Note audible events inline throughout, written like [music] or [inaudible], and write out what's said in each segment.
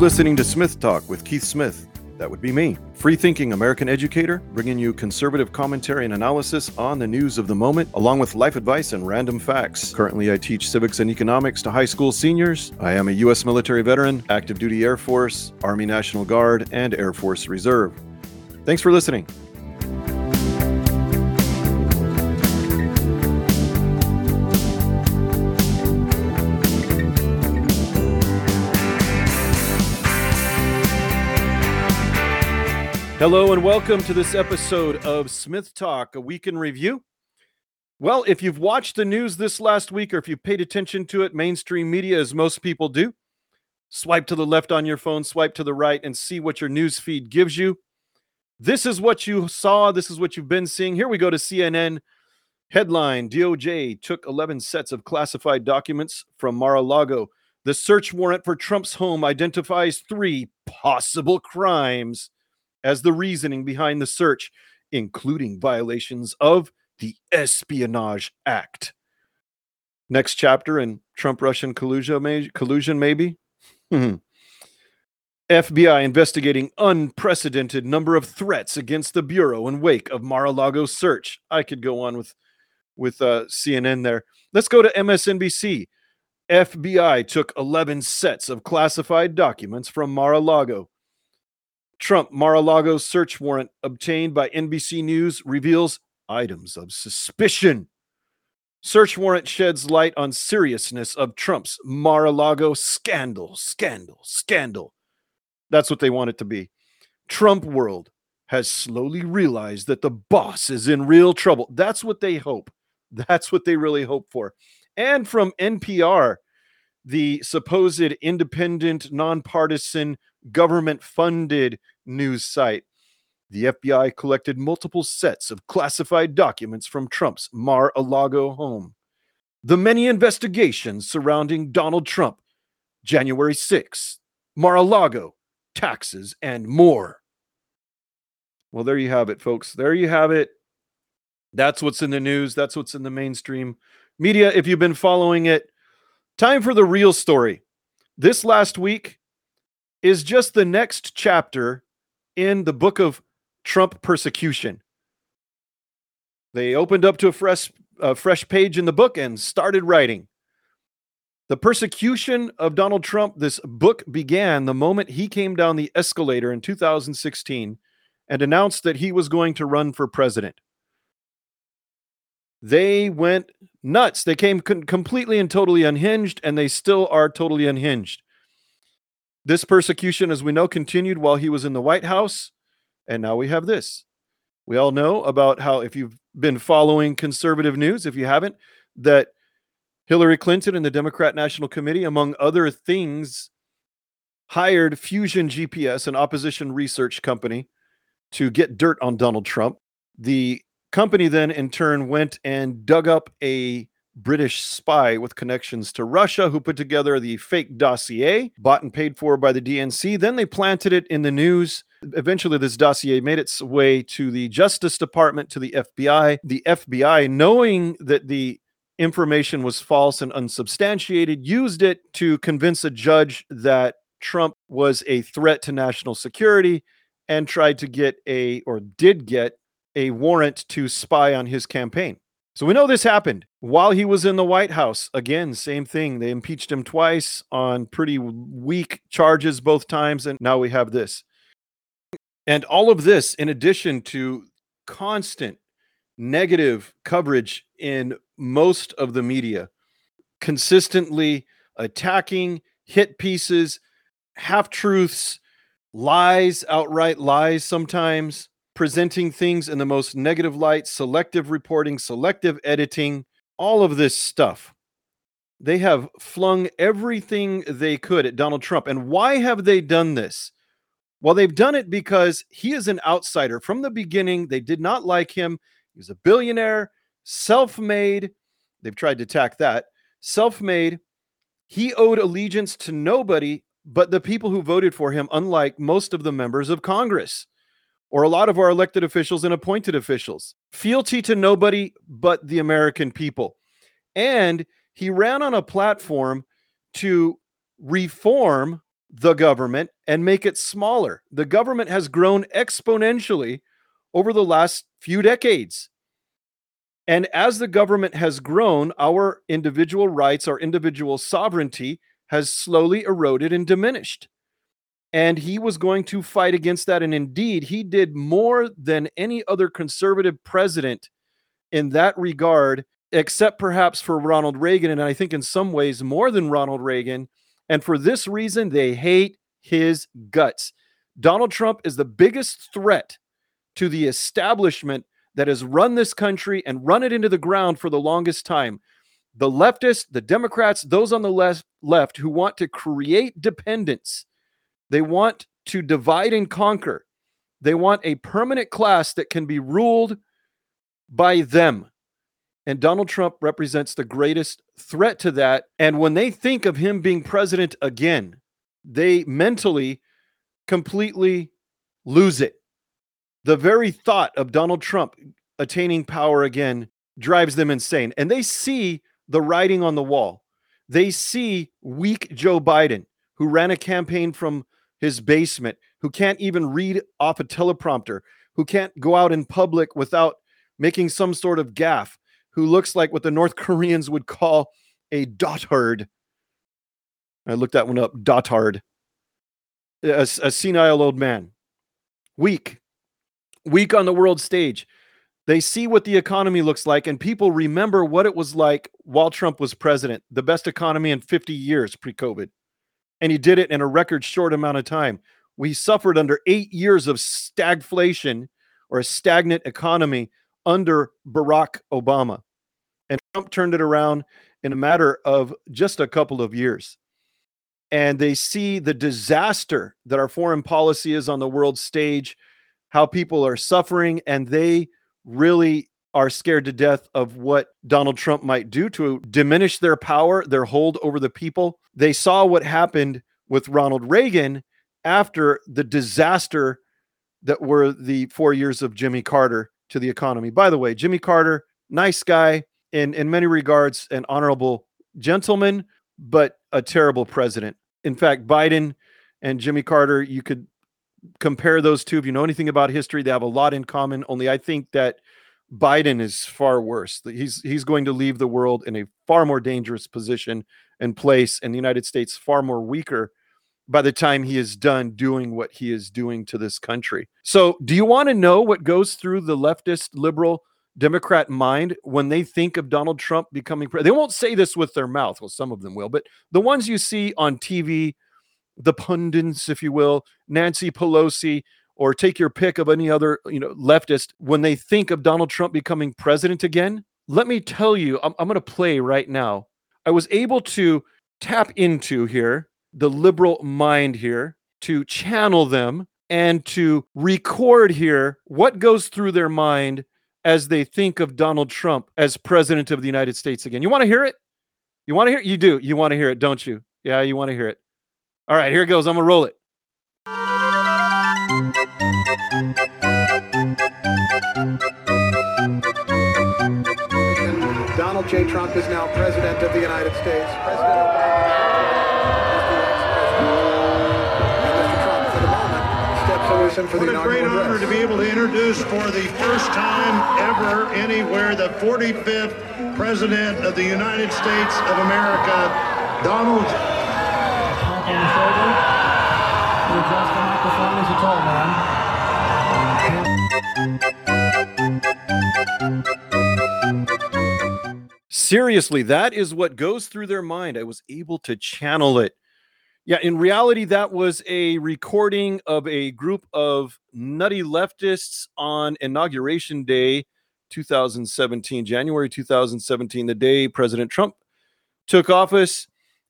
You're listening to Smith Talk with Keith Smith. That would be me, free thinking American educator, bringing you conservative commentary and analysis on the news of the moment, along with life advice and random facts. Currently, I teach civics and economics to high school seniors. I am a U.S. military veteran, active duty Air Force, Army National Guard, and Air Force Reserve. Thanks for listening. Hello and welcome to this episode of Smith Talk, a week in review. Well, if you've watched the news this last week or if you've paid attention to it, mainstream media, as most people do, swipe to the left on your phone, swipe to the right, and see what your news feed gives you. This is what you saw. This is what you've been seeing. Here we go to CNN. Headline DOJ took 11 sets of classified documents from Mar a Lago. The search warrant for Trump's home identifies three possible crimes as the reasoning behind the search, including violations of the Espionage Act. Next chapter in Trump Russian collusion, maybe? Hmm. FBI investigating unprecedented number of threats against the Bureau in wake of Mar-a-Lago search. I could go on with with uh, CNN there. Let's go to MSNBC. FBI took 11 sets of classified documents from Mar-a-Lago Trump Mar a Lago search warrant obtained by NBC News reveals items of suspicion. Search warrant sheds light on seriousness of Trump's Mar a Lago scandal, scandal, scandal. That's what they want it to be. Trump world has slowly realized that the boss is in real trouble. That's what they hope. That's what they really hope for. And from NPR, the supposed independent, nonpartisan, government funded news site. The FBI collected multiple sets of classified documents from Trump's Mar a Lago home. The many investigations surrounding Donald Trump, January 6th, Mar a Lago, taxes, and more. Well, there you have it, folks. There you have it. That's what's in the news. That's what's in the mainstream media. If you've been following it, time for the real story. This last week is just the next chapter in the book of Trump persecution. They opened up to a fresh, a fresh page in the book and started writing. The persecution of Donald Trump, this book began the moment he came down the escalator in 2016 and announced that he was going to run for president. They went nuts. They came completely and totally unhinged, and they still are totally unhinged. This persecution, as we know, continued while he was in the White House. And now we have this. We all know about how, if you've been following conservative news, if you haven't, that Hillary Clinton and the Democrat National Committee, among other things, hired Fusion GPS, an opposition research company, to get dirt on Donald Trump. The company then, in turn, went and dug up a British spy with connections to Russia who put together the fake dossier, bought and paid for by the DNC. Then they planted it in the news. Eventually, this dossier made its way to the Justice Department, to the FBI. The FBI, knowing that the information was false and unsubstantiated, used it to convince a judge that Trump was a threat to national security and tried to get a, or did get, a warrant to spy on his campaign. So we know this happened while he was in the White House. Again, same thing. They impeached him twice on pretty weak charges both times. And now we have this. And all of this, in addition to constant negative coverage in most of the media, consistently attacking hit pieces, half truths, lies, outright lies sometimes presenting things in the most negative light, selective reporting, selective editing, all of this stuff. They have flung everything they could at Donald Trump. And why have they done this? Well, they've done it because he is an outsider. From the beginning, they did not like him. He was a billionaire, self made. They've tried to attack that. Self made. He owed allegiance to nobody but the people who voted for him, unlike most of the members of Congress or a lot of our elected officials and appointed officials. Fealty to nobody but the American people. And he ran on a platform to reform the government and make it smaller. The government has grown exponentially over the last few decades. And as the government has grown, our individual rights, our individual sovereignty has slowly eroded and diminished. And he was going to fight against that. And indeed, he did more than any other conservative president in that regard, except perhaps for Ronald Reagan. And I think in some ways more than Ronald Reagan. And for this reason, they hate his guts. Donald Trump is the biggest threat to the establishment that has run this country and run it into the ground for the longest time. The leftists, the Democrats, those on the left, left who want to create dependence, they want to divide and conquer. They want a permanent class that can be ruled by them. And Donald Trump represents the greatest threat to that. And when they think of him being president again, they mentally completely lose it. The very thought of Donald Trump attaining power again drives them insane. And they see the writing on the wall. They see weak Joe Biden, who ran a campaign from his basement, who can't even read off a teleprompter, who can't go out in public without making some sort of gaffe, who looks like what the North [laughs] Koreans would call a dotard. I looked that one up, dotard. A, a senile old man. Weak, Weak on the world stage. They see what the economy looks like, and people remember what it was like while Trump was president, the best economy in 50 years pre COVID. And he did it in a record short amount of time. We suffered under eight years of stagflation or a stagnant economy under Barack Obama. And Trump turned it around in a matter of just a couple of years. And they see the disaster that our foreign policy is on the world stage how people are suffering, and they really are scared to death of what Donald Trump might do to diminish their power, their hold over the people. They saw what happened with Ronald Reagan after the disaster that were the four years of Jimmy Carter to the economy. By the way, Jimmy Carter, nice guy, in, in many regards, an honorable gentleman, but a terrible president. In fact, Biden and Jimmy Carter, you could compare those two. If you know anything about history, they have a lot in common. Only I think that Biden is far worse. He's he's going to leave the world in a far more dangerous position and place, and the United States far more weaker by the time he is done doing what he is doing to this country. So, do you want to know what goes through the leftist liberal Democrat mind when they think of Donald Trump becoming president? They won't say this with their mouth. Well, some of them will, but the ones you see on TV the pundits, if you will, Nancy Pelosi, or take your pick of any other, you know, leftist, when they think of Donald Trump becoming president again, let me tell you, I'm, I'm going to play right now. I was able to tap into here the liberal mind here to channel them and to record here what goes through their mind as they think of Donald Trump as president of the United States again. You want to hear it? You want to hear it? You do. You want to hear it, don't you? Yeah, you want to hear it. All right, here it goes. I'm going to roll it. Donald J. Trump is now president of the United States. President Obama for what a great honor to be able to introduce for the first time ever anywhere the 45th President of the United States of America, Donald on the shoulder. You adjust the microphone as you tall man. Seriously, that is what goes through their mind. I was able to channel it. Yeah, in reality, that was a recording of a group of nutty leftists on Inauguration Day 2017, January 2017, the day President Trump took office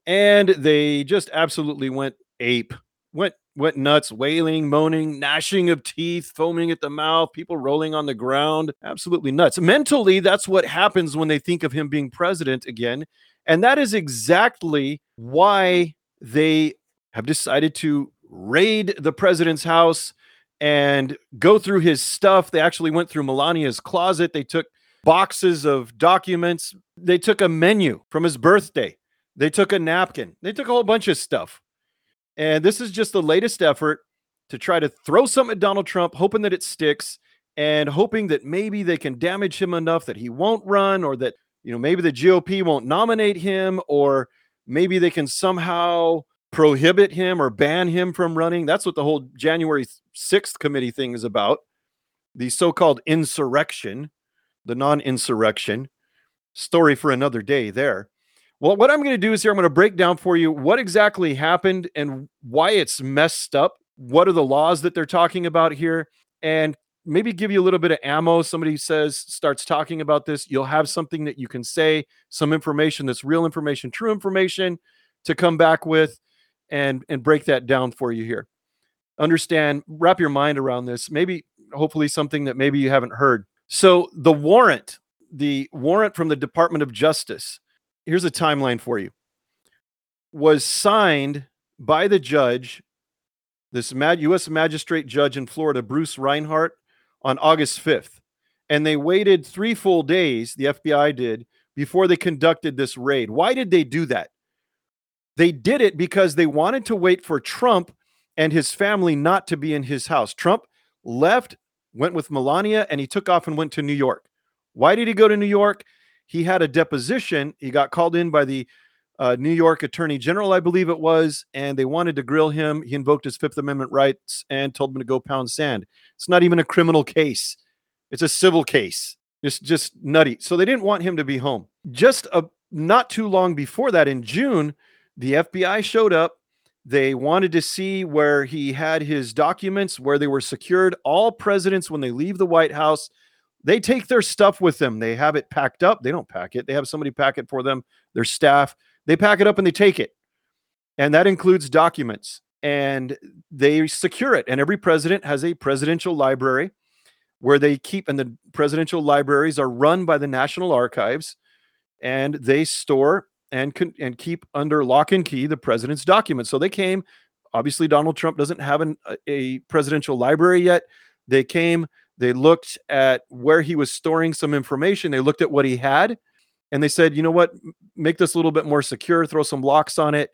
and they just absolutely went ape, went went nuts, wailing, moaning, gnashing of teeth, foaming at the mouth, people rolling on the ground, absolutely nuts. Mentally, that's what happens when they think of him being president again, and that is exactly why they have decided to raid the president's house and go through his stuff. They actually went through Melania's closet. They took boxes of documents. They took a menu from his birthday they took a napkin. They took a whole bunch of stuff. And this is just the latest effort to try to throw something at Donald Trump, hoping that it sticks and hoping that maybe they can damage him enough that he won't run or that, you know, maybe the GOP won't nominate him or maybe they can somehow prohibit him or ban him from running. That's what the whole January 6th committee thing is about. The so called insurrection, the non insurrection story for another day there. Well, what I'm going to do is here, I'm going to break down for you what exactly happened and why it's messed up. What are the laws that they're talking about here? And maybe give you a little bit of ammo. Somebody says, starts talking about this. You'll have something that you can say, some information that's real information, true information to come back with and and break that down for you here. Understand, wrap your mind around this. Maybe hopefully something that maybe you haven't heard. So the warrant, the warrant from the Department of Justice, here's a timeline for you. Was signed by the judge, this U.S. magistrate judge in Florida, Bruce Reinhart, on August 5th. And they waited three full days, the FBI did, before they conducted this raid. Why did they do that? They did it because they wanted to wait for Trump and his family not to be in his house. Trump left, went with Melania, and he took off and went to New York. Why did he go to New York? He had a deposition. He got called in by the uh, New York Attorney General, I believe it was, and they wanted to grill him. He invoked his Fifth Amendment rights and told him to go pound sand. It's not even a criminal case; it's a civil case. It's just nutty. So they didn't want him to be home. Just a not too long before that, in June, the FBI showed up. They wanted to see where he had his documents, where they were secured. All presidents, when they leave the White House, they take their stuff with them. They have it packed up. They don't pack it, they have somebody pack it for them, their staff. They pack it up and they take it. And that includes documents and they secure it. And every president has a presidential library where they keep, and the presidential libraries are run by the National Archives and they store and con- and keep under lock and key the president's documents. So they came. Obviously, Donald Trump doesn't have an, a presidential library yet. They came. They looked at where he was storing some information. They looked at what he had, and they said, "You know what? Make this a little bit more secure. Throw some locks on it.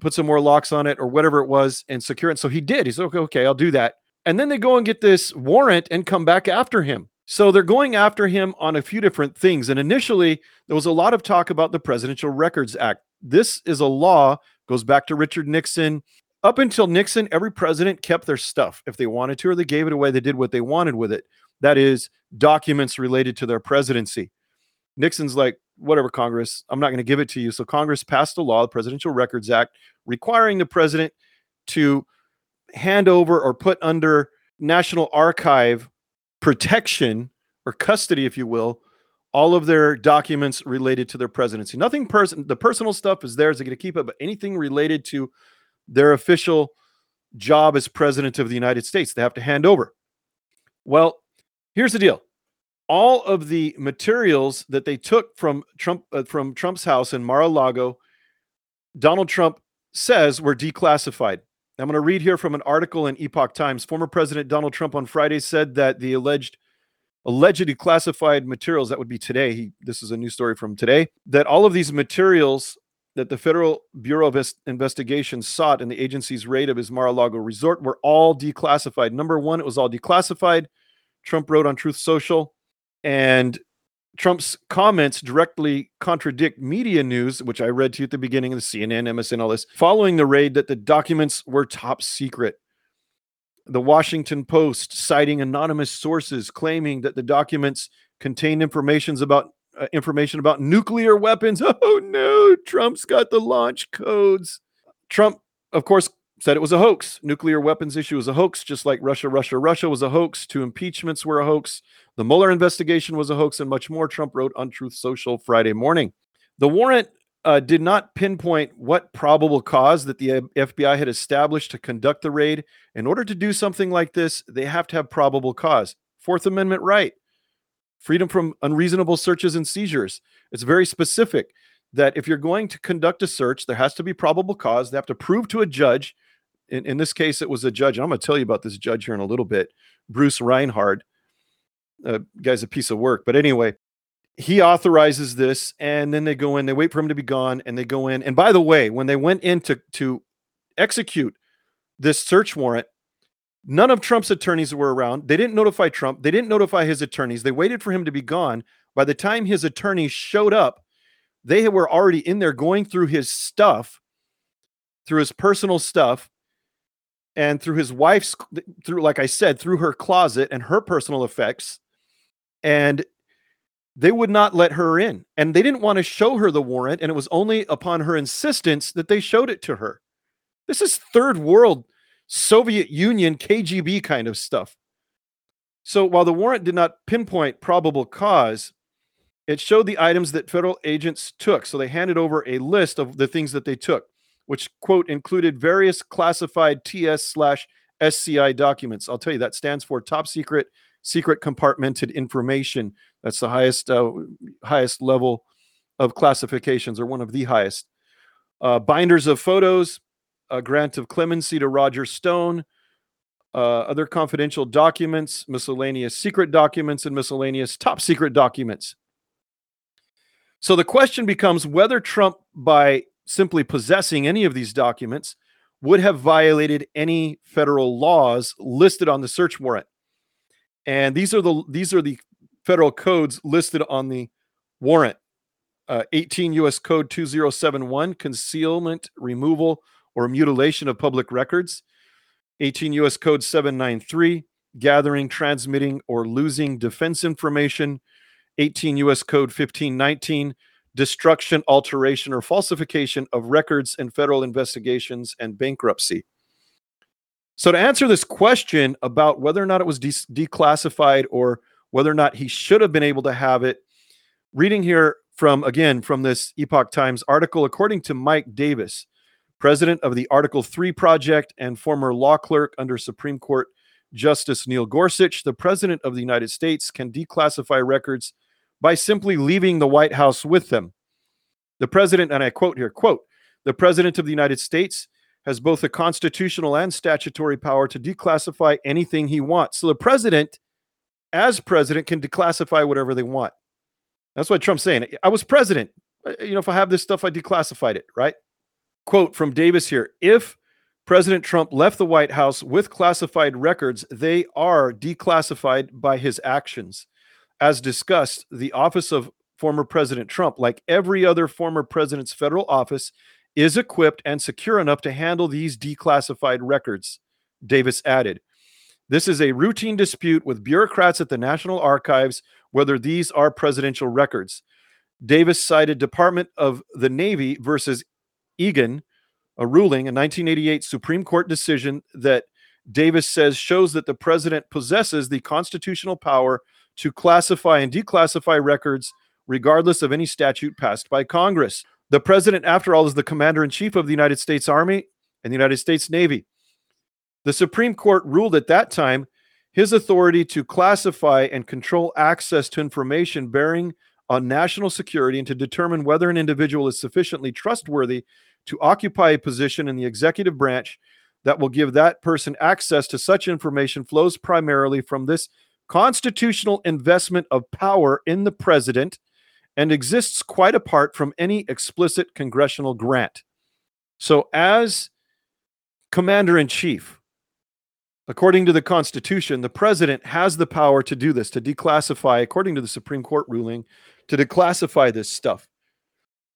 Put some more locks on it, or whatever it was, and secure it." So he did. He said, "Okay, okay, I'll do that." And then they go and get this warrant and come back after him. So they're going after him on a few different things. And initially, there was a lot of talk about the Presidential Records Act. This is a law, goes back to Richard Nixon. Up until Nixon, every president kept their stuff. If they wanted to or they gave it away, they did what they wanted with it. That is, documents related to their presidency. Nixon's like, whatever, Congress, I'm not going to give it to you. So Congress passed a law, the Presidential Records Act, requiring the president to hand over or put under National Archive protection or custody, if you will, all of their documents related to their presidency. Nothing person, the personal stuff is theirs. They're going to keep it, but anything related to their official job as president of the United States, they have to hand over. Well, here's the deal. All of the materials that they took from Trump uh, from Trump's house in Mar-a-Lago, Donald Trump says were declassified. I'm going to read here from an article in Epoch Times. Former President Donald Trump on Friday said that the alleged allegedly classified materials that would be today he, this is a new story from today that all of these materials that the federal bureau of investigation sought in the agency's raid of his mar-a-lago resort were all declassified number one it was all declassified trump wrote on truth social and Trump's comments directly contradict media news, which I read to you at the beginning of the CNN, MSN, all this, following the raid that the documents were top secret. The Washington Post citing anonymous sources claiming that the documents contained information about uh, information about nuclear weapons. [laughs] Oh no, Trump's got the launch codes. Trump, of course, said it was a hoax. Nuclear weapons issue was a hoax, just like Russia, Russia, Russia was a hoax. Two impeachments were a hoax. The Mueller investigation was a hoax, and much more. Trump wrote on Truth Social Friday morning. The warrant uh, did not pinpoint what probable cause that the FBI had established to conduct the raid. In order to do something like this, they have to have probable cause. Fourth Amendment right, freedom from unreasonable searches and seizures. It's very specific that if you're going to conduct a search, there has to be probable cause. They have to prove to a judge in, in this case, it was a judge. I'm going to tell you about this judge here in a little bit, Bruce Reinhart. Uh, guy's a piece of work. But anyway, he authorizes this, and then they go in, they wait for him to be gone, and they go in. And by the way, when they went in to, to execute this search warrant. None of Trump's attorneys were around. They didn't notify Trump. They didn't notify his attorneys. They waited for him to be gone. By the time his attorneys showed up, they were already in there going through his stuff, through his personal stuff, and through his wife's, through, like I said, through her closet and her personal effects. And they would not let her in. And they didn't want to show her the warrant. And it was only upon her insistence that they showed it to her. This is third world Soviet Union KGB kind of stuff. So while the warrant did not pinpoint probable cause, it showed the items that federal agents took. So they handed over a list of the things that they took, which quote included various classified TS slash SCI documents. I'll tell you that stands for top secret, secret compartmented information. That's the highest uh, highest level of classifications, or one of the highest. Uh, binders of photos, a grant of clemency to Roger Stone, uh, other confidential documents, miscellaneous secret documents, and miscellaneous top secret documents. So the question becomes whether Trump, by simply possessing any of these documents, would have violated any federal laws listed on the search warrant. And these are the these are the federal codes listed on the warrant. Uh, 18 U.S. Code 2071, concealment, removal, or mutilation of public records. 18 U.S. Code 793, gathering, transmitting, or losing defense information. 18 U.S. Code 1519, destruction, alteration, or falsification of records in federal investigations and bankruptcy. So, to answer this question about whether or not it was de- declassified or whether or not he should have been able to have it, reading here from again from this Epoch Times article, according to Mike Davis, president of the Article 3 Project and former law clerk under Supreme Court Justice Neil Gorsuch, the president of the United States can declassify records by simply leaving the White House with them. The president, and I quote here, quote, the president of the United States has both the constitutional and statutory power to declassify anything he wants. So the president, as president, can declassify whatever they want. That's what Trump's saying. I was president. Uh, you know, if I have this stuff, I declassified it, right? Quote from Davis here If President Trump left the White House with classified records, they are declassified by his actions. As discussed, the office of former President Trump, like every other former president's federal office, is equipped and secure enough to handle these declassified records, Davis added. This is a routine dispute with bureaucrats at the National Archives whether these are presidential records. Davis cited Department of the Navy versus Egan, a ruling, a 1988 Supreme Court decision that Davis says shows that the president possesses the constitutional power to classify and declassify records regardless of any statute passed by Congress. The president, after all, is the commander in chief of the United States Army and the United States Navy. The Supreme Court ruled at that time his authority to classify and control access to information bearing on national security and to determine whether an individual is sufficiently trustworthy to occupy a position in the executive branch that will give that person access to such information flows primarily from this constitutional investment of power in the president and exists quite apart from any explicit congressional grant. So, as commander in chief, according to the Constitution, the president has the power to do this, to declassify, according to the Supreme Court ruling, to declassify this stuff.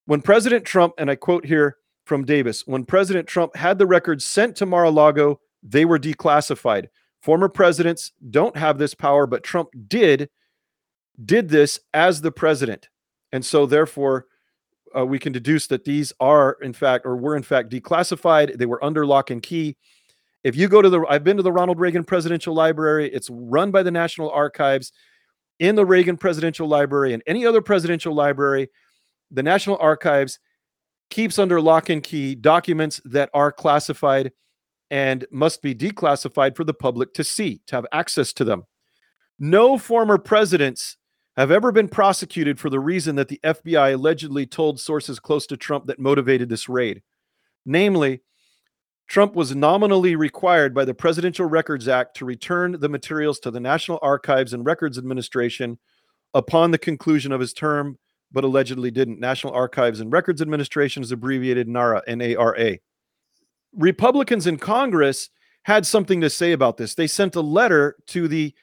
When President Trump, and I quote here from Davis, when President Trump had the records sent to Mar a Lago, they were declassified. Former presidents don't have this power, but Trump did did this as the president. And so therefore uh, we can deduce that these are in fact or were in fact declassified. They were under lock and key. If you go to the I've been to the Ronald Reagan Presidential Library. It's run by the National Archives. In the Reagan Presidential Library and any other presidential library, the National Archives keeps under lock and key documents that are classified and must be declassified for the public to see, to have access to them. No former presidents have ever been prosecuted for the reason that the FBI allegedly told sources close to Trump that motivated this raid. Namely, Trump was nominally required by the Presidential Records Act to return the materials to the National Archives and Records Administration upon the conclusion of his term, but allegedly didn't. National Archives and Records Administration is abbreviated NARA, N A R A Republicans in Congress had something to say about this. They sent a letter to the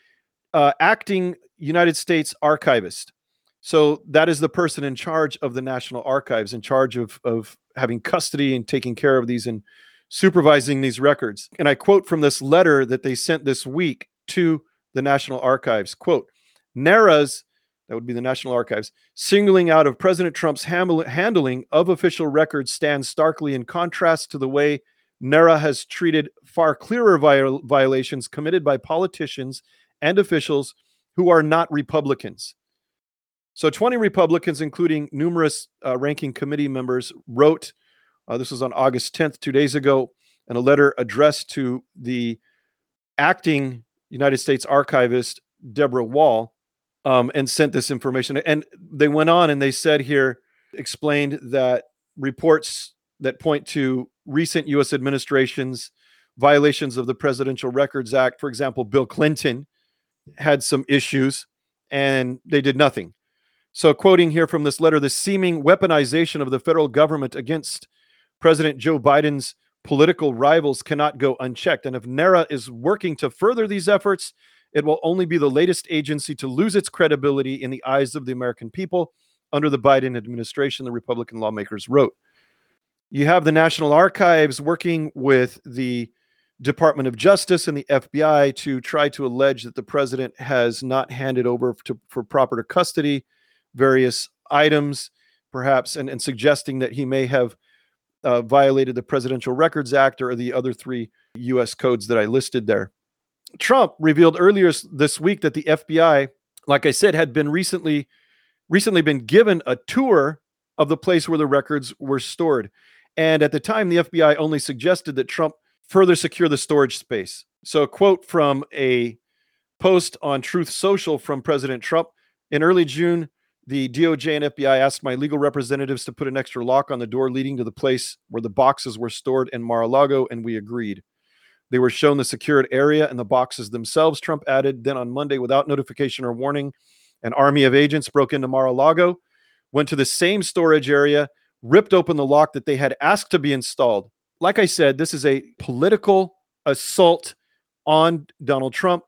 uh, acting United States archivist. So that is the person in charge of the National Archives, in charge of, of having custody and taking care of these and supervising these records. And I quote from this letter that they sent this week to the National Archives quote, NARA's, that would be the National Archives, singling out of President Trump's handling of official records stands starkly in contrast to the way NARA has treated far clearer viol- violations committed by politicians and officials who are not Republicans. So, 20 Republicans, including numerous uh, ranking committee members, wrote uh, this was on August 10th, two days ago, in a letter addressed to the acting United States archivist, Deborah Wall, um, and sent this information. And they went on and they said here, explained that reports that point to recent U.S. administrations violations of the Presidential Records Act, for example, Bill Clinton had some issues and they did nothing. So, quoting here from this letter, the seeming weaponization of the federal government against President Joe Biden's political rivals cannot go unchecked. And if NARA is working to further these efforts, it will only be the latest agency to lose its credibility in the eyes of the American people under the Biden administration, the Republican lawmakers wrote. You have the National Archives working with the Department of Justice and the FBI to try to allege that the president has not handed over to, for proper custody various items, perhaps, and, and suggesting that he may have uh, violated the Presidential Records Act or the other three U.S. codes that I listed there. Trump revealed earlier this week that the FBI, like I said, had been recently recently been given a tour of the place where the records were stored. And at the time, the FBI only suggested that Trump further secure the storage space. So, a quote from a post on Truth Social from President Trump in early June, the DOJ and FBI asked my legal representatives to put an extra lock on the door leading to the place where the boxes were stored in Mar a Lago, and we agreed. They were shown the secured area and the boxes themselves, Trump added. Then on Monday, without notification or warning, an army of agents broke into Mar a Lago, went to the same storage area, ripped open the lock that they had asked to be installed. Like I said, this is a political assault on Donald Trump.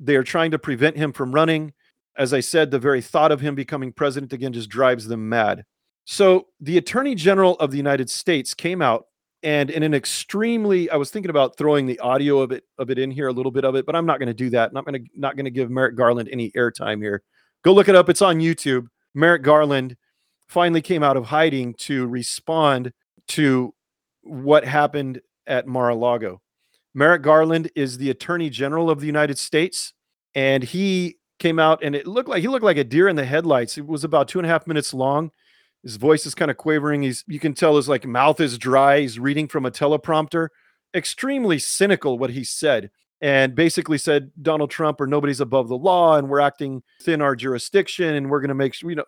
They are trying to prevent him from running as I said, the very thought of him becoming president again just drives them mad. So the Attorney General of the United States came out and in an extremely I was thinking about throwing the audio of it of it in here a little bit of it, but I'm not going to do that. Not going to not going to give Merrick Garland any airtime here. Go look it up. It's on YouTube. Merrick Garland finally came out of hiding to respond to what happened at Mar-a-Lago. Merrick Garland is the Attorney General of the United States, and he came out and it looked like he looked like a deer in the headlights. It was about two and a half minutes long. His voice is kind of quavering. He's you can tell his like mouth is dry. He's reading from a teleprompter. Extremely cynical what he said. And basically said Donald Trump or nobody's above the law and we're acting within our jurisdiction and we're going to make sure you know.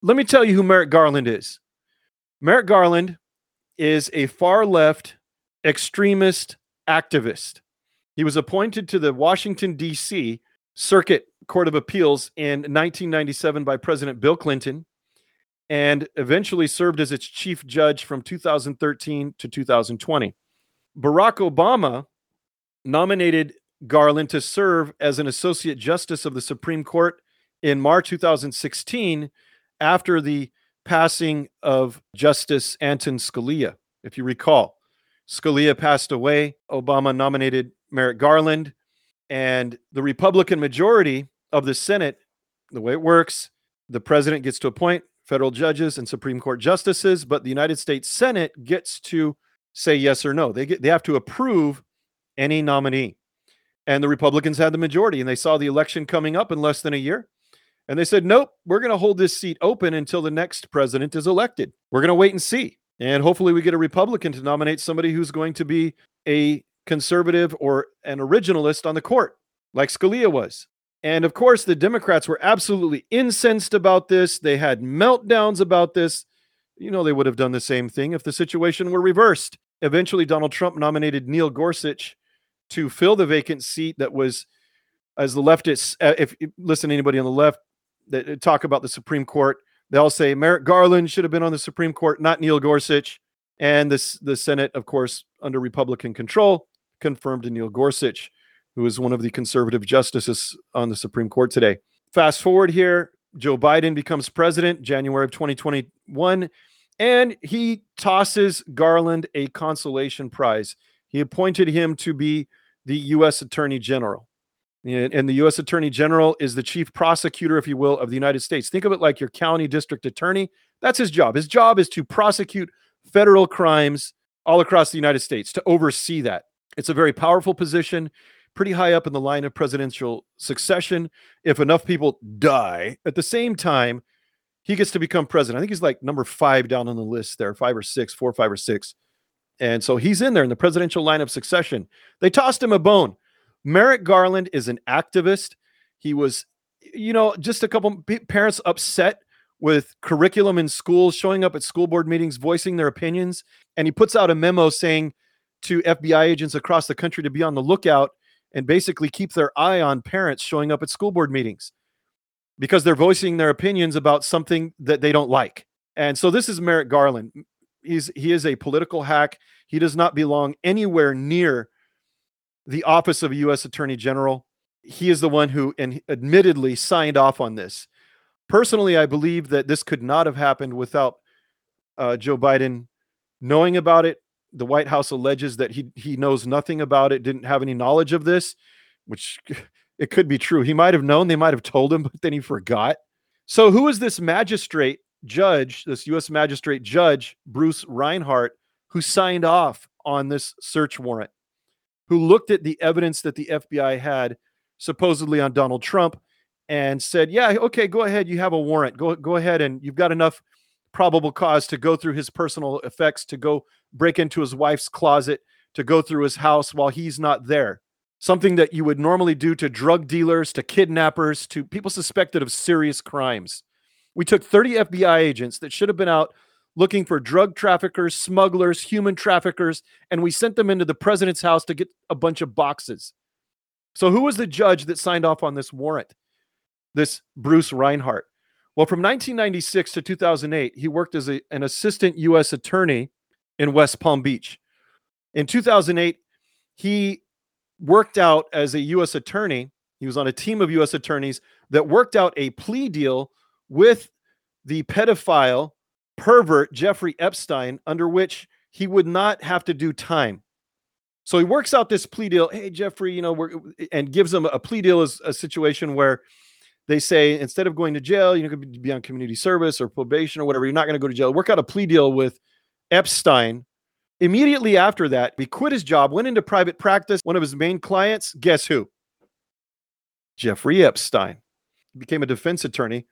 Let me tell you who Merrick Garland is. Merrick Garland is a far left extremist activist. He was appointed to the Washington, D.C. Circuit Court of Appeals in 1997 by President Bill Clinton and eventually served as its chief judge from 2013 to 2020. Barack Obama nominated Garland to serve as an associate justice of the Supreme Court in March 2016 after the passing of Justice Anton Scalia. If you recall, Scalia passed away. Obama nominated Merrick Garland. And the Republican majority of the Senate, the way it works, the president gets to appoint federal judges and Supreme Court justices, but the United States Senate gets to say yes or no. They get they have to approve any nominee. And the Republicans had the majority and they saw the election coming up in less than a year. And they said, "Nope, we're going to hold this seat open until the next president is elected. We're going to wait and see. And hopefully we get a Republican to nominate somebody who's going to be a conservative or an originalist on the court, like Scalia was. And of course, the Democrats were absolutely incensed about this. They had meltdowns about this. You know, they would have done the same thing if the situation were reversed. Eventually, Donald Trump nominated Neil Gorsuch to fill the vacant seat that was, as the leftists, uh, if you listen to anybody on the left that uh, talk about the Supreme Court, they'll say Merrick Garland should have been on the Supreme Court, not Neil Gorsuch. And this the Senate, of course, under Republican control, confirmed Neil Gorsuch, who is one of the conservative justices on the Supreme Court today. Fast forward here, Joe Biden becomes president January of 2021, and he tosses Garland a consolation prize. He appointed him to be the U.S. Attorney General. And the U.S. Attorney General is the chief prosecutor, if you will, of the United States. Think of it like your county district attorney. That's his job. His job is to prosecute federal crimes all across the United States, to oversee that. It's a very powerful position, pretty high up in the line of presidential succession. If enough people die at the same time, he gets to become president. I think he's like number five down on the list there, five or six, four, five or six. And so he's in there in the presidential line of succession. They tossed him a bone. Merrick Garland is an activist. He was, you know, just a couple parents upset with curriculum in schools, showing up at school board meetings, voicing their opinions. And he puts out a memo saying to FBI agents across the country to be on the lookout and basically keep their eye on parents showing up at school board meetings because they're voicing their opinions about something that they don't like. And so this is Merrick Garland. He's he is a political hack. He does not belong anywhere near the office of a U.S. Attorney General. He is the one who, and admittedly, signed off on this. Personally, I believe that this could not have happened without uh, Joe Biden knowing about it. The White House alleges that he he knows nothing about it, didn't have any knowledge of this, which [laughs] it could be true. He might have known, they might have told him, [laughs] but then he forgot. So, who is this magistrate judge, this U.S. magistrate judge, Bruce Reinhart, who signed off on this search warrant? who looked at the evidence that the FBI had supposedly on Donald Trump and said, "Yeah, okay, go ahead. You have a warrant. Go go ahead and you've got enough probable cause to go through his personal effects, to go break into his wife's closet, to go through his house while he's not there." Something that you would normally do to drug dealers, to kidnappers, to people suspected of serious crimes. We took 30 FBI agents that should have been out looking for drug traffickers, smugglers, human traffickers, and we sent them into the president's house to get a bunch of boxes. So, who was the judge that signed off on this warrant? This Bruce Reinhart. Well, from 1996 to 2008, he worked as a, an assistant U.S. attorney in West Palm Beach. In 2008, he worked out as a U.S. attorney. He was on a team of U.S. attorneys that worked out a plea deal with the pedophile pervert Jeffrey Epstein, under which he would not have to do time. So he works out this plea deal. Hey, Jeffrey, you know, and gives him a plea deal is a situation where they say instead of going to jail, you know, could be on community service or probation or whatever. You're not going to go to jail. Work out a plea deal with Epstein. Immediately after that, he quit his job, went into private practice. One of his main clients, guess who? Jeffrey Epstein. He became a defense attorney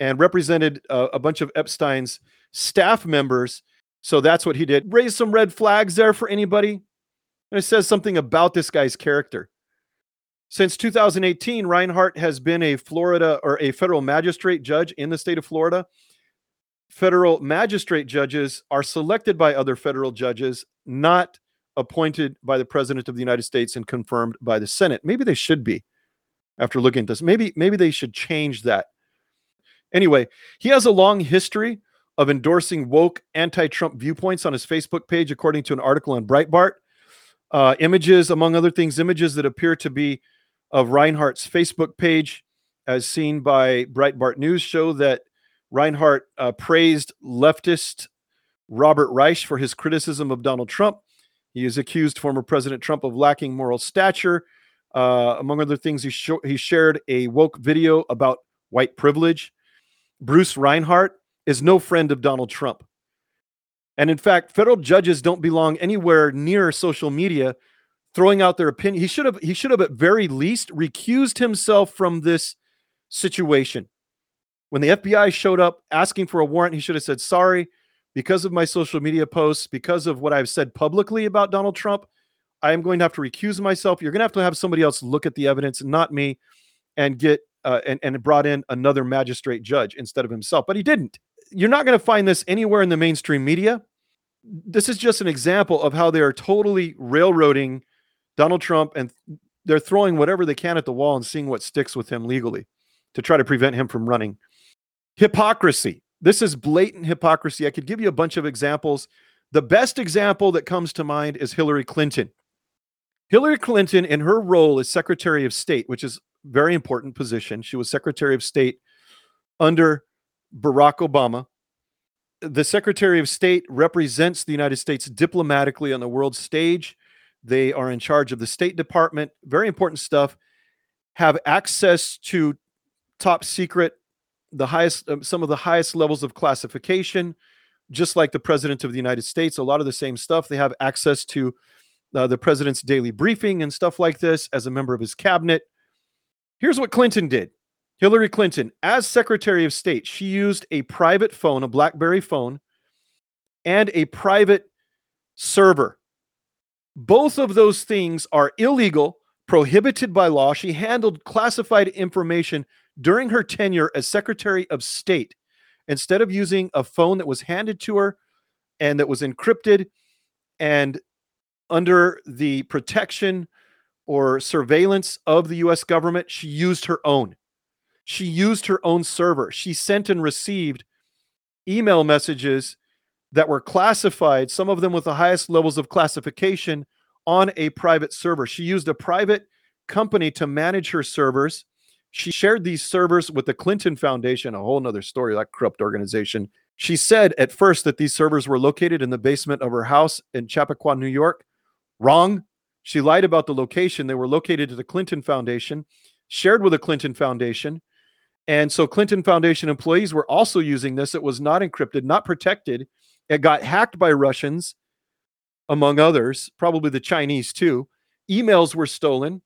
and represented uh, a bunch of Epstein's staff members. So that's what he did. Raise some red flags there for anybody. And it says something about this guy's character. Since 2018, Reinhart has been a Florida or a federal magistrate judge in the state of Florida. Federal magistrate judges are selected by other federal judges, not appointed by the president of the United States and confirmed by the Senate. Maybe they should be after looking at this. Maybe maybe they should change that. Anyway, he has a long history of endorsing woke anti Trump viewpoints on his Facebook page, according to an article on Breitbart. Uh, images, among other things, images that appear to be of Reinhart's Facebook page, as seen by Breitbart News, show that Reinhart uh, praised leftist Robert Reich for his criticism of Donald Trump. He has accused former President Trump of lacking moral stature. Uh, among other things, he, sh- he shared a woke video about white privilege. Bruce Reinhart is no friend of Donald Trump. And in fact, federal judges don't belong anywhere near social media throwing out their opinion. He should have he should have at very least recused himself from this situation. When the FBI showed up asking for a warrant, he should have said, "Sorry, because of my social media posts, because of what I've said publicly about Donald Trump, I am going to have to recuse myself. You're going to have to have somebody else look at the evidence, not me, and get uh, and, and brought in another magistrate judge instead of himself, but he didn't. You're not going to find this anywhere in the mainstream media. This is just an example of how they are totally railroading Donald Trump and they're throwing whatever they can at the wall and seeing what sticks with him legally to try to prevent him from running. Hypocrisy. This is blatant hypocrisy. I could give you a bunch of examples. The best example that comes to mind is Hillary Clinton. Hillary Clinton, in her role as Secretary of State, which is very important position, she was Secretary of State under Barack Obama. The Secretary of State represents the United States diplomatically on the world stage. They are in charge of the State Department, very important stuff. Have access to top secret, the highest, um, some of the highest levels of classification, just like the President of the United States. A lot of the same stuff. They have access to uh, the President's daily briefing and stuff like this as a member of his cabinet. Here's what Clinton did Hillary Clinton, as Secretary of State, she used a private phone, a Blackberry phone, and a private server. Both of those things are illegal, prohibited by law. She handled classified information during her tenure as Secretary of State. Instead of using a phone that was handed to her and that was encrypted and under the protection or surveillance of the US government, she used her own. She used her own server. She sent and received email messages that were classified, some of them with the highest levels of classification on a private server. She used a private company to manage her servers. She shared these servers with the Clinton Foundation, a whole nother story, that corrupt organization. She said at first that these servers were located in the basement of her house in Chappaqua, New York. Wrong. She lied about the location. They were located at the Clinton Foundation, shared with the Clinton Foundation. And so Clinton Foundation employees were also using this. It was not encrypted, not protected. It got hacked by Russians, among others, probably the Chinese too. Emails were stolen.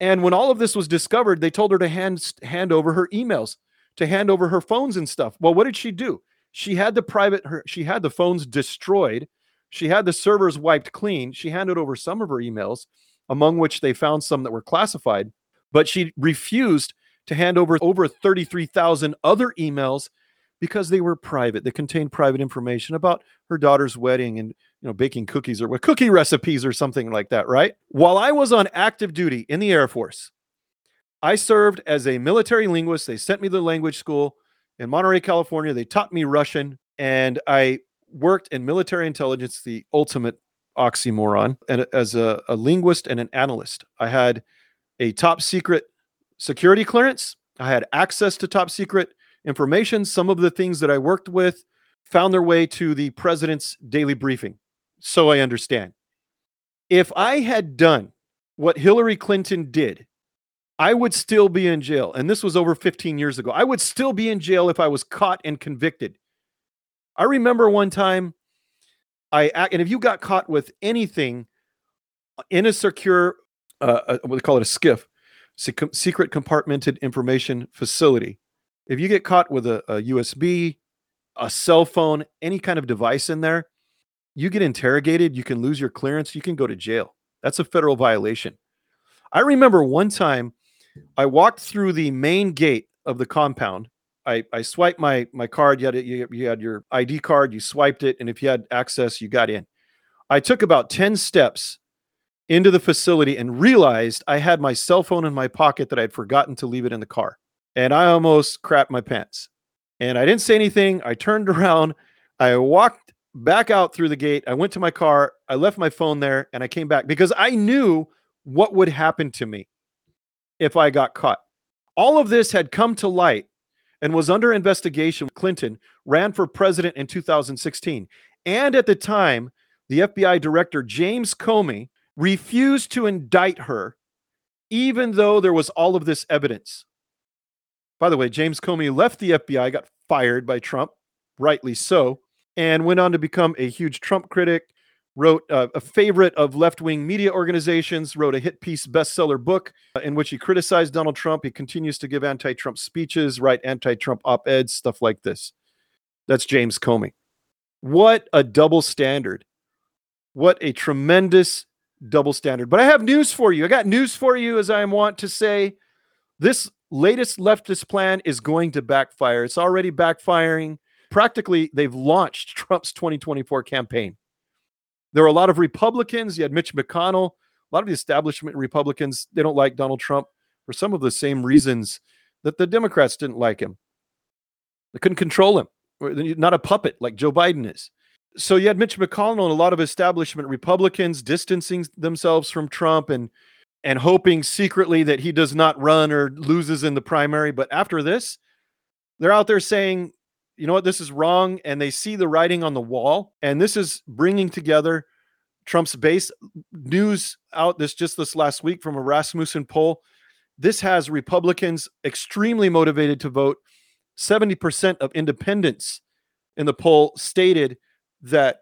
And when all of this was discovered, they told her to hand, hand over her emails, to hand over her phones and stuff. Well, what did she do? She had the private, her, she had the phones destroyed. She had the servers wiped clean. She handed over some of her emails, among which they found some that were classified, but she refused to hand over over 33,000 other emails because they were private. They contained private information about her daughter's wedding and you know baking cookies or what cookie recipes or something like that, right? While I was on active duty in the Air Force, I served as a military linguist. They sent me to the language school in Monterey, California. They taught me Russian and I worked in military intelligence, the ultimate oxymoron, and as a, a linguist and an analyst. I had a top secret security clearance. I had access to top secret information. Some of the things that I worked with found their way to the president's daily briefing. So I understand. If I had done what Hillary Clinton did, I would still be in jail. And this was over 15 years ago. I would still be in jail if I was caught and convicted. I remember one time I and if you got caught with anything in a secure uh, uh what they call it a SCIF, secret compartmented information facility. If you get caught with a, a USB, a cell phone, any kind of device in there, you get interrogated, you can lose your clearance, you can go to jail. That's a federal violation. I remember one time I walked through the main gate of the compound. I, I swiped my my card. You had, you, you had your ID card. You swiped it, and if you had access, you got in. I took about ten steps into the facility and realized I had my cell phone in my pocket that I'd forgotten to leave it in the car. And I almost crapped my pants. And I didn't say anything. I turned [laughs] around. I walked back out through the gate. I went to my car. I left my phone there and I came back because I knew what would happen to me if I got caught. All of this had come to light and was under investigation. Clinton ran for president in 2016. And at the time, the FBI director, James Comey, refused to indict her, even though there was all of this evidence. By the way, James Comey left the FBI, got fired by Trump, rightly so, and went on to become a huge Trump critic, wrote uh, a favorite of left wing media organizations, wrote a hit piece bestseller book uh, in which he criticized Donald Trump. He continues to give anti Trump speeches, write anti Trump op eds, stuff like this. That's James Comey. What a double standard. What a tremendous double standard. But I have news for you. I got news for you, as I want to say. This latest leftist plan is going to backfire. It's already backfiring. Practically, they've launched [laughs] Trump's 2024 campaign. There are a lot of Republicans. You had Mitch McConnell. A lot of the establishment Republicans, they don't like Donald Trump for some of the same reasons that the Democrats didn't like him. They couldn't control him. Not a puppet like Joe Biden is. So you had Mitch McConnell and a lot of establishment Republicans distancing themselves from Trump and and hoping secretly that he does not run or loses in the primary. But after this, they're out there saying, you know what, this is wrong. And they see the writing on the wall. And this is bringing together Trump's base news out this just this last week from a Rasmussen poll. This has Republicans extremely motivated to vote. 70% of independents in the poll stated that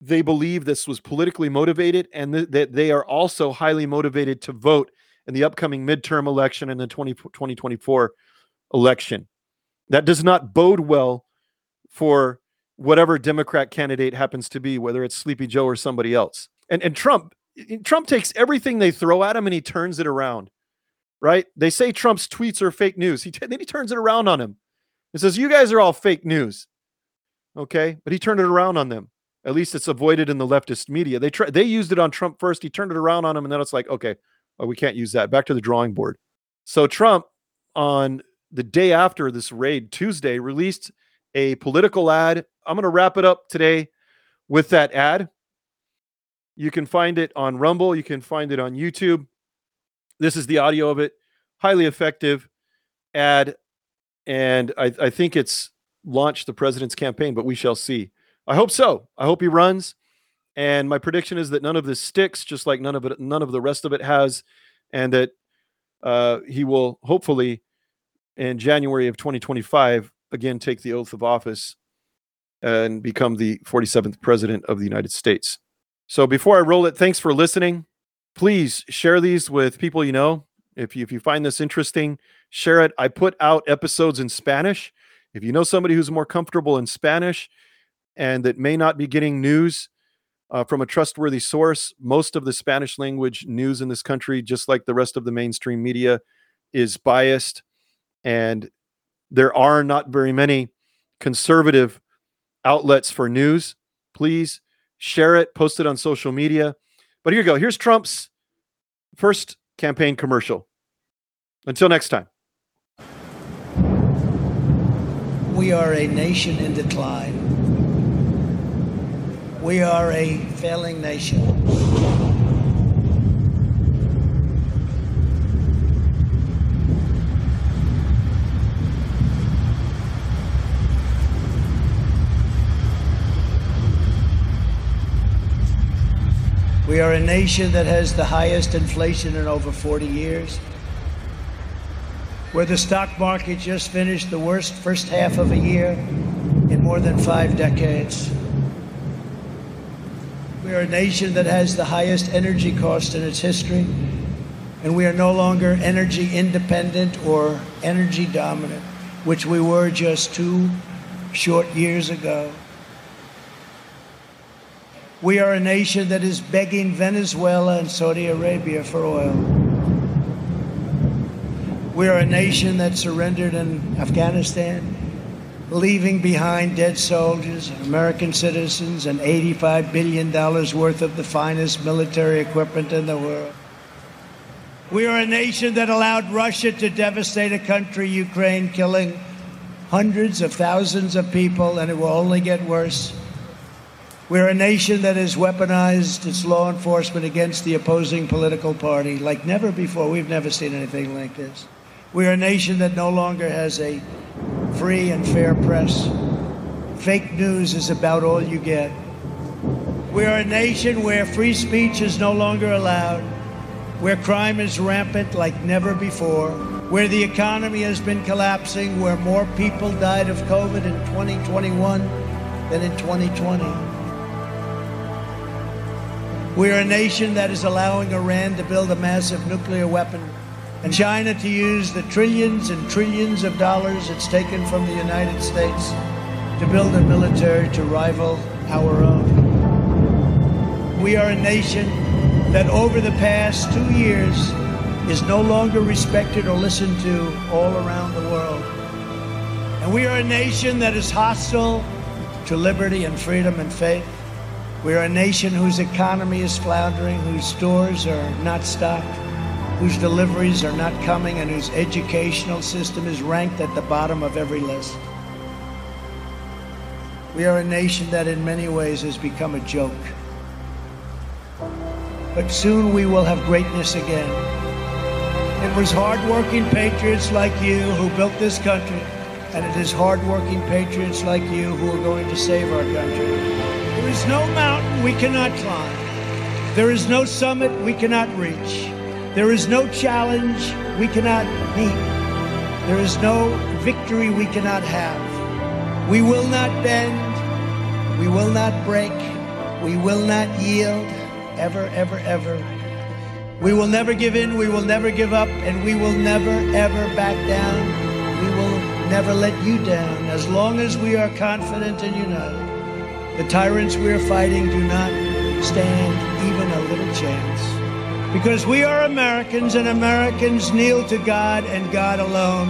they believe this was politically motivated and th- that they are also highly motivated to vote in the upcoming midterm election and the 20, 2024 election. That does not bode well for whatever Democrat candidate happens to be, whether it's Sleepy Joe or somebody else. And and Trump eh, Trump takes everything they throw at him and he turns it around. Right? They say Trump's tweets are fake news. He t- then he turns it around on him. He says, "You guys are all fake news." Okay, but he turned it around on them. At least it's avoided in the leftist media. They try, they used it on Trump first. He turned it around on him, and then it's like, okay, oh, we can't use that. Back to the drawing board. So Trump, on the day after this raid, Tuesday, released a political ad. I'm going to wrap it up today with that ad. You can find it on Rumble. You can find it on YouTube. This is the audio of it. Highly effective ad, and I, I think it's launched the president's campaign, but we shall see. I hope so. I hope he runs. And my prediction is that none of this sticks, just like none of it, none of the rest of it has, and that uh, he will hopefully in January of 2025 again take the oath of office and become the 47th president of the United States. So before I roll it, thanks for listening. Please share these with people you know. If you, if you find this interesting, share it. I put out episodes in Spanish. If you know somebody who's more comfortable in Spanish and that may not be getting news uh, from a trustworthy source, most of the Spanish language news in this country, just like the rest of the mainstream media, is biased. And there are not very many conservative outlets for news. Please share it, post it on social media. But here you go. Here's Trump's first campaign commercial. Until next time. We are a nation in decline. We are a failing nation. We are a nation that has the highest inflation in over 40 years where the stock market just finished the worst first half of a year in more than five decades. We are a nation that has the highest energy cost in its history, and we are no longer energy independent or energy dominant, which we were just two short years ago. We are a nation that is begging Venezuela and Saudi Arabia for oil. We are a nation that surrendered in Afghanistan, leaving behind dead soldiers, American citizens, and $85 billion worth of the finest military equipment in the world. We are a nation that allowed Russia to devastate a country, Ukraine, killing hundreds of thousands of people, and it will only get worse. We're a nation that has weaponized its law enforcement against the opposing political party like never before. We've never seen anything like this. We are a nation that no longer has a free and fair press. Fake news is about all you get. We are a nation where free speech is no longer allowed, where crime is rampant like never before, where the economy has been collapsing, where more people died of COVID in 2021 than in 2020. We are a nation that is allowing Iran to build a massive nuclear weapon and China to use the trillions and trillions of dollars it's taken from the United States to build a military to rival our own. We are a nation that over the past two years is no longer respected or listened to all around the world. And we are a nation that is hostile to liberty and freedom and faith. We are a nation whose economy is floundering, whose stores are not stocked whose deliveries are not coming and whose educational system is ranked at the bottom of every list. We are a nation that in many ways has become a joke. But soon we will have greatness again. It was hardworking patriots like you who built this country, and it is hardworking patriots like you who are going to save our country. There is no mountain we cannot climb. There is no summit we cannot reach. There is no challenge we cannot meet. There is no victory we cannot have. We will not bend. We will not break. We will not yield. Ever, ever, ever. We will never give in. We will never give up. And we will never, ever back down. We will never let you down as long as we are confident and united. The tyrants we are fighting do not stand even a little chance. Because we are Americans and Americans kneel to God and God alone.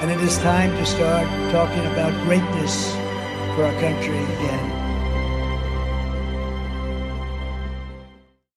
And it is time to start talking about greatness for our country again.